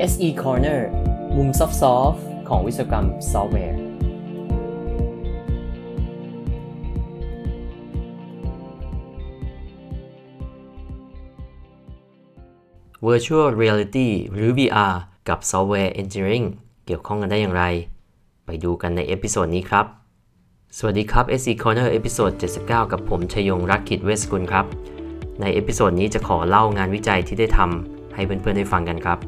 SE Corner มุม soft ของวิศวกรรมซอฟต์แวร์ Virtual Reality หรือ VR กับ Software Engineering เกี่ยวข้องกันได้อย่างไร ไปดูกันใน episode นี้ครับ สวัสดีครับ SE Corner episode 79 กับผมชัยยงค์ รักขิตเวชสกุลครับ ใน episode นี้จะขอเล่างานวิจัยที่ได้ทำให้เพื่อนๆได้ฟังกันครับ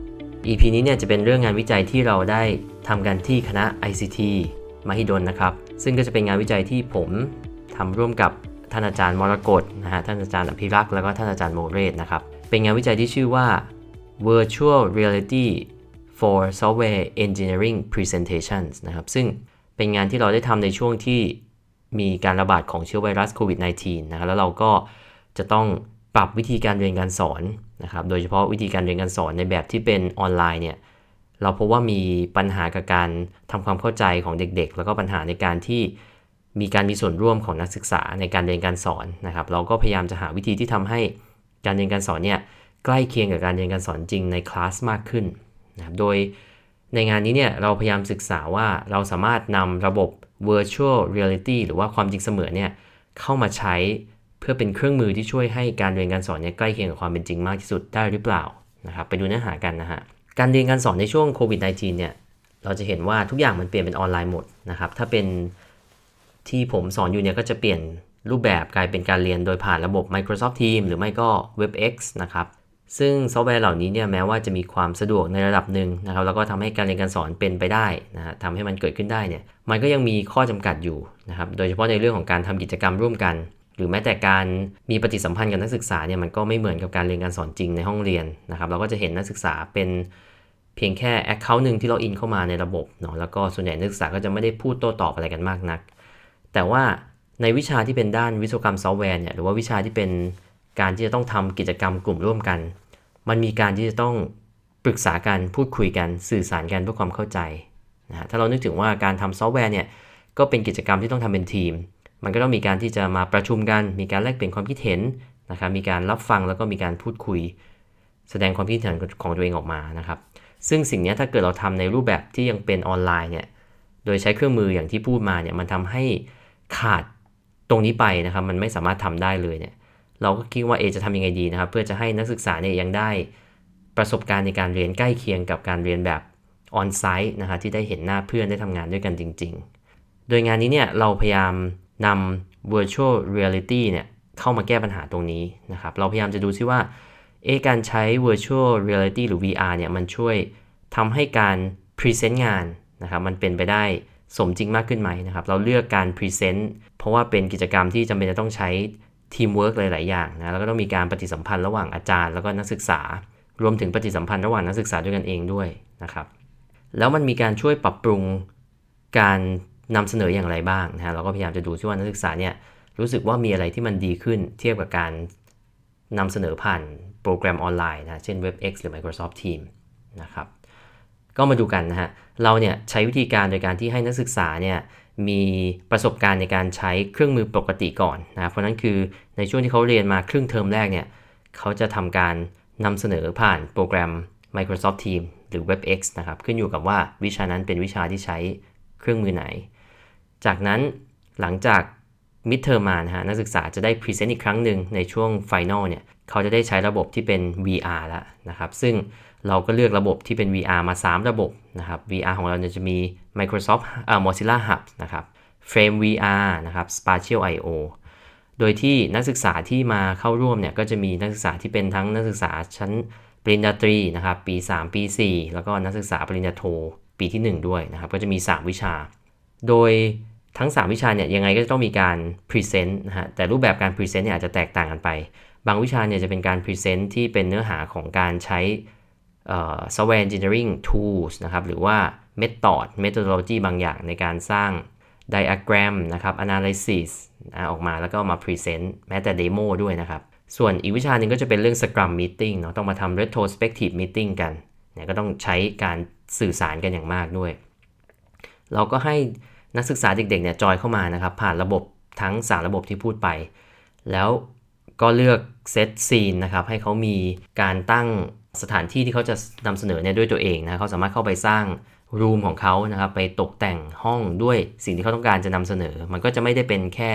EP นี้เนี่ยจะเป็นเรื่องงานวิจัยที่เราได้ทำกันที่คณะ ICT มหิดลนะครับ ซึ่งก็จะเป็นงานวิจัยที่ผมทำร่วมกับท่านอาจารย์มรกตนะฮะท่านอาจารย์อภิรักษ์แล้วก็ท่านอาจารย์โมเรศนะครับ เป็นงานวิจัยที่ชื่อว่า Virtual Reality for Software Engineering Presentations นะครับ ซึ่งเป็นงานที่เราได้ทำในช่วงที่มีการระบาดของเชื้อไวรัสโควิด -19 นะครับแล้วเราก็จะต้องปรับวิธีการเรียนการสอน นะครับ โดยเฉพาะวิธีการเรียนการสอนในแบบที่เป็นออนไลน์เนี่ย เราพบว่ามีปัญหากับการทำความเข้าใจของเด็กๆ แล้วก็ปัญหาในการที่มีการมีส่วนร่วมของนักศึกษาในการเรียนการสอนนะครับ เราก็พยายามจะหาวิธีที่ทำให้การเรียนการสอนเนี่ยใกล้เคียงกับการเรียนการสอนจริงในคลาสมากขึ้นนะครับ โดยในงานนี้เนี่ยเราพยายามศึกษาว่าเราสามารถนำระบบ virtual reality หรือว่าความจริงเสมือนเนี่ยเข้ามาใช้ เพื่อเป็นเครื่องมือที่ช่วยให้การเรียนการสอนเนี่ยใกล้เคียงกับความเป็นจริงมากที่สุดได้หรือเปล่านะครับไปดูเนื้อหากันนะฮะการเรียนการสอนในช่วงโควิด -19 เนี่ยเราจะเห็นว่าทุกอย่างมันเปลี่ยนเป็นออนไลน์หมดนะครับถ้าเป็นที่ผมสอนอยู่เนี่ยก็จะเปลี่ยนรูปแบบกลายเป็นการเรียนโดยผ่านระบบ Microsoft Teams หรือไม่ก็ WebEx นะครับซึ่งซอฟต์แวร์เหล่านี้เนี่ยแม้ว่าจะมีความสะดวกในระดับหนึ่งนะครับแล้วก็ทำให้การเรียนการสอนเป็นไปได้นะฮะทำให้มันเกิดขึ้นได้เนี่ยมันก็ยังมีข้อจำกัดอยู่นะครับโดยเฉพาะในเรื่องของการทำกิจกรรมร่วมกัน หรือแม้แต่การมีปฏิสัมพันธ์กับนักศึกษาเนี่ยมันก็ไม่เหมือนกับการเรียนการสอนจริงในห้องเรียนนะครับเราก็จะเห็นนักศึกษาเป็นเพียงแค่ Account หนึ่งที่เรา in เข้ามาในระบบเนาะแล้วก็ส่วนใหญ่นักศึกษาก็จะไม่ได้พูดโต้ตอบอะไรกันมากนัก แต่ว่าในวิชาที่เป็นด้านวิศวกรรมซอฟต์แวร์เนี่ยหรือว่าวิชาที่เป็นการที่จะต้องทำกิจกรรมกลุ่มร่วมกัน มันมีการที่จะต้องปรึกษากันพูดคุยกันสื่อสารกันเพื่อความเข้าใจนะฮะถ้าเรานึกถึงว่าการทำซอฟต์แวร์เนี่ยก็เป็นกิจกรรมที่ต้องทำเป็นทีม มันก็ต้องมีการที่จะมาประชุมกัน มีการแลกเปลี่ยนความคิดเห็นนะครับมีการรับฟังแล้วก็มีการพูดคุย แสดงความคิดเห็นของตัวเองออกมานะครับซึ่งสิ่งนี้ถ้าเกิดเราทำในรูปแบบที่ยังเป็นออนไลน์เนี่ยโดยใช้เครื่องมืออย่างที่พูดมาเนี่ยมันทำให้ขาดตรงนี้ไปนะครับมันไม่สามารถทำได้เลยเนี่ยเราก็คิดว่าเอจะทำยังไงดีนะครับ เพื่อจะให้นักศึกษาเนี่ยยังได้ประสบการณ์ในการเรียนใกล้เคียงกับการเรียนแบบออนไซต์นะครับที่ได้เห็นหน้าเพื่อนได้ทำงานด้วยกันจริง ๆ โดยงานนี้เนี่ยเราพยายาม นำ virtual reality เนี่ยเข้ามาแก้ปัญหาตรงนี้นะครับ เราพยายามจะดูซิว่าเอการใช้ virtual reality หรือ VR เนี่ยมันช่วยทำให้การ present งานนะครับมันเป็นไปได้สมจริงมากขึ้นไหมนะครับ เราเลือกการ present เพราะว่าเป็นกิจกรรมที่จำเป็นจะต้องใช้ทีมเวิร์กหลาย ๆ อย่างนะ แล้วก็ต้องมีการปฏิสัมพันธ์ระหว่างอาจารย์แล้วก็นักศึกษา รวมถึงปฏิสัมพันธ์ระหว่างนักศึกษาด้วยกันเองด้วยนะครับ แล้วมันมีการช่วยปรับปรุงการ นำเสนออย่างไรบ้างนะฮะเราก็พยายามจะดูว่านักศึกษาเนี่ยรู้สึกว่ามีอะไรที่มันดีขึ้นเทียบกับการนำเสนอผ่านโปรแกรมออนไลน์นะเช่น WebEx หรือ Microsoft Teams นะครับก็มาดูกันนะฮะเราเนี่ยใช้วิธีการโดยการที่ให้นักศึกษาเนี่ยมีประสบการณ์ในการใช้เครื่องมือปกติก่อนนะเพราะนั้นคือในช่วงที่เขาเรียนมาครึ่งเทอมแรกเนี่ยเขาจะทำการนำเสนอผ่านโปรแกรม Microsoft Teams หรือ WebEx นะครับขึ้นอยู่กับว่าวิชานั้นเป็นวิชาที่ใช้เครื่องมือไหน จากนั้นหลังจาก midterm มานะฮะนักศึกษาจะได้ present อีกครั้งหนึ่งในช่วง final เนี่ยเขาจะได้ใช้ระบบที่เป็น VR แล้วนะครับซึ่งเราก็เลือกระบบที่เป็น VR มา 3 ระบบนะครับ VR ของเราจะมี Microsoft เอ่า Mozilla Hub นะครับ Frame VR นะครับ Spatial IO โดยที่นักศึกษาที่มาเข้าร่วมเนี่ยก็จะมีนักศึกษาที่เป็นทั้งนักศึกษาชั้นปริญญาตรีนะครับปี 3 ปี 4 แล้วก็นักศึกษาปริญญาโทปีที่ 1 ด้วยนะครับก็จะมี 3 วิชา โดยทั้ง 3 วิชาเนี่ยยังไงก็จะต้องมีการ present นะฮะแต่รูปแบบการพรีเซนต์เนี่ยอาจจะแตกต่างกันไป บางวิชาเนี่ยจะเป็นการ present ที่เป็นเนื้อหาของการใช้ software engineering tools นะครับหรือว่า method methodology บางอย่างในการสร้าง diagram นะครับ analysis นะออกมาแล้วก็มา present แม้แต่ demo ด้วยนะครับ ส่วนอีกวิชาหนึ่งก็จะเป็นเรื่อง scrum meeting เนาะต้องมาทำ retrospective meeting กันเนี่ยก็ต้องใช้การสื่อสารกันอย่างมากด้วย เราก็ให้นักศึกษาเด็กๆเนี่ยจอยเข้ามานะครับ ผ่านระบบทั้ง 3 ระบบที่พูดไป แล้วก็เลือก set scene นะครับ ให้เขามีการตั้งสถานที่ที่เขาจะนำเสนอเนี่ยด้วยตัวเองนะเขาสามารถเข้าไปสร้าง room ของเขานะครับ ไปตกแต่งห้องด้วยสิ่งที่เขาต้องการจะนำเสนอ มันก็จะไม่ได้เป็นแค่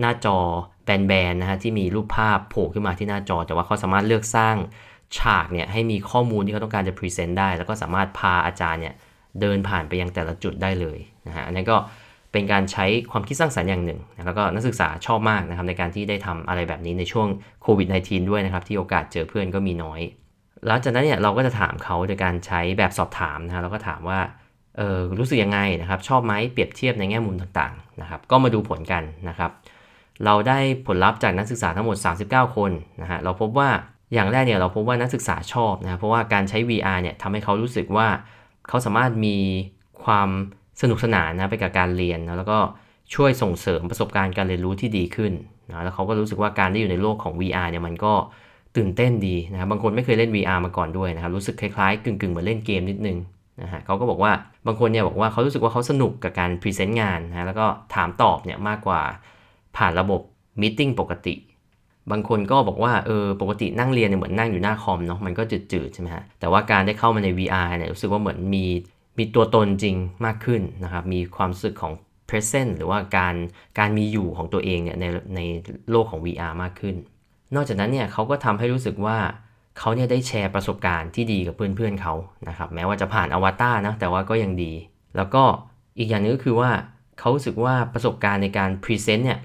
หน้าจอแบนๆนะฮะที่มีรูปภาพโผล่ขึ้นมาที่หน้าจอ แต่ว่าเขาสามารถเลือกสร้างฉากเนี่ยให้มีข้อมูลที่เขาต้องการจะ present ได้ แล้วก็สามารถพาอาจารย์เนี่ย เดินผ่านไปยังแต่ละจุดได้เลยนะฮะอันนี้ก็เป็นการใช้ความคิดสร้างสรรค์อย่างหนึ่งนะแล้วก็นักศึกษาชอบมากนะครับในการที่ได้ทำอะไรแบบนี้ในช่วงโควิด -19 ด้วยนะครับที่โอกาสเจอเพื่อนก็มีน้อยหลังจากนั้นเนี่ยเราก็จะถามเขาโดยการใช้แบบสอบถามนะฮะเราก็ถามว่าเออรู้สึกยังไงนะครับชอบไหมเปรียบเทียบในแง่มุมต่างๆนะครับก็มาดูผลกันนะครับเราได้ผลลัพธ์จากนักศึกษาทั้งหมด 39 คนนะฮะเราพบว่าอย่างแรกเนี่ยเราพบว่านักศึกษาชอบนะเพราะว่าการใช้ VR เนี่ยทำให้เขารู้สึกว่า เขาสามารถมีความสนุกสนานนะไปกับการเรียนนะแล้วก็ช่วยส่งเสริมประสบการณ์การเรียนรู้ที่ดีขึ้นนะแล้วเขาก็รู้สึกว่าการได้อยู่ในโลกของ VR เนี่ยมันก็ตื่นเต้นดีนะครับบางคนไม่เคยเล่น VR มาก่อนด้วยนะครับรู้สึกคล้ายๆกึ่งๆเหมือนเล่นเกมนิดนึงนะฮะเขาก็บอกว่าบางคนเนี่ยบอกว่าเขารู้สึกว่าเขาสนุกกับการพรีเซนต์งานนะแล้วก็ถามตอบเนี่ยมากกว่าผ่านระบบมิ팅ปกติ บางคนก็บอกว่าเออปกตินั่งเรียนเนี่ยเหมือนนั่งอยู่หน้าคอมเนาะมันก็จืดๆใช่ไหมฮะแต่ว่าการได้เข้ามาใน VR เนี่ยรู้สึกว่าเหมือนมีมีตัวตนจริงมากขึ้นนะครับมีความรู้สึกของ present หรือว่าการการมีอยู่ของตัวเองเนี่ยในในโลกของ VR มากขึ้น นอกจากนั้นเนี่ยเขาก็ทำให้รู้สึกว่าเขาเนี่ยได้แชร์ประสบการณ์ที่ดีกับเพื่อนๆเขานะครับแม้ว่าจะผ่านอวตารนะแต่ว่าก็ยังดี แล้วก็อีกอย่างนึงก็คือว่าเขารู้สึกว่าประสบการณ์ในการพรีเซนต์เนี่ย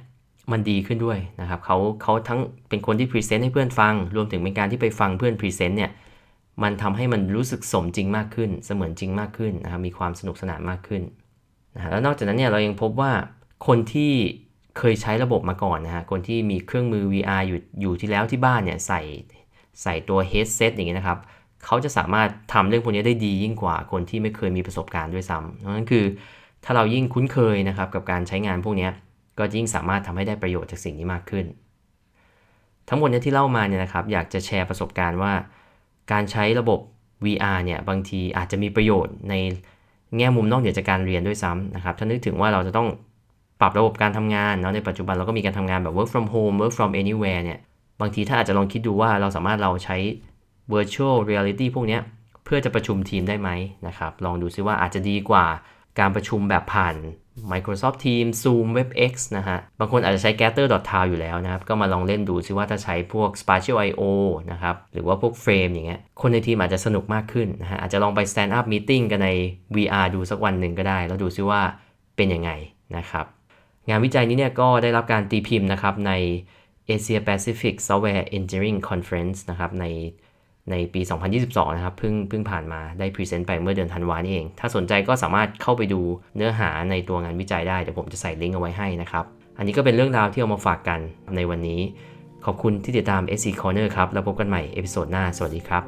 มันดีขึ้นด้วยนะครับเขาเขาทั้งเป็นคนที่ present ให้เพื่อนฟัง รวมถึงเป็นการที่ไปฟังเพื่อน present เนี่ยมันทำให้มันรู้สึกสมจริงมากขึ้น เสมือนจริงมากขึ้นนะครับมีความสนุกสนานมากขึ้นนะแล้วนอกจากนั้นเนี่ยเรายังพบว่าคนที่เคยใช้ระบบมาก่อนนะฮะคนที่มีเครื่องมือ VR อยู่อยู่ที่แล้วที่บ้านเนี่ยใส่ใส่ตัว headset อย่างเงี้ยนะครับเขาจะสามารถทำเรื่องพวกนี้ได้ดียิ่งกว่าคนที่ไม่เคยมีประสบการณ์ด้วยซ้ำเพราะนั่นคือถ้าเรายิ่งคุ้นเคยนะครับกับการใช้งานพวกนี้ ก็ยิ่งสามารถทำให้ได้ประโยชน์จากสิ่งนี้มากขึ้น ทั้งหมดนี้ที่เล่ามาเนี่ยนะครับอยากจะแชร์ประสบการณ์ว่า การใช้ระบบ VR เนี่ยบางทีอาจจะมีประโยชน์ในแง่มุมนอกเหนือจากการเรียนด้วยซ้ำนะครับถ้านึกถึงว่าเราจะต้องปรับระบบการทำงานเนาะในปัจจุบันเราก็มีการทำงานแบบ work from home work from anywhere เนี่ยบางทีถ้าอาจจะลองคิดดูว่าเราสามารถเราใช้ virtual reality พวกนี้เพื่อจะประชุมทีมได้ไหมนะครับ ลองดูซิว่าอาจจะดีกว่าการประชุมแบบผ่าน Microsoft Teams Zoom WebEx นะฮะ บางคนอาจจะใช้ Gather.town อยู่แล้วนะครับ ก็มาลองเล่นดูซิว่าถ้าใช้พวก Spatial I/O นะครับ หรือว่าพวกเฟรมอย่างเงี้ย คนในทีมอาจจะสนุกมากขึ้นนะฮะ อาจจะลองไป Stand Up Meeting กันใน VR ดูสักวันหนึ่งก็ได้ แล้วดูซิว่าเป็นยังไงนะครับ งานวิจัยนี้เนี่ยก็ได้รับการตีพิมพ์นะครับใน Asia Pacific Software Engineering Conference นะครับใน ในปี 2022 นะครับเพิ่งเพิ่งผ่านมาได้ present ไปเมื่อเดือนธันวานี่เอง ถ้าสนใจก็สามารถเข้าไปดูเนื้อหาในตัวงานวิจัยได้ เดี๋ยวผมจะใส่ลิงก์เอาไว้ให้นะครับ อันนี้ก็เป็นเรื่องราวที่เอามาฝากกันในวันนี้ ขอบคุณที่ติดตาม SE Corner ครับ แล้วพบกันใหม่ episode หน้า สวัสดีครับ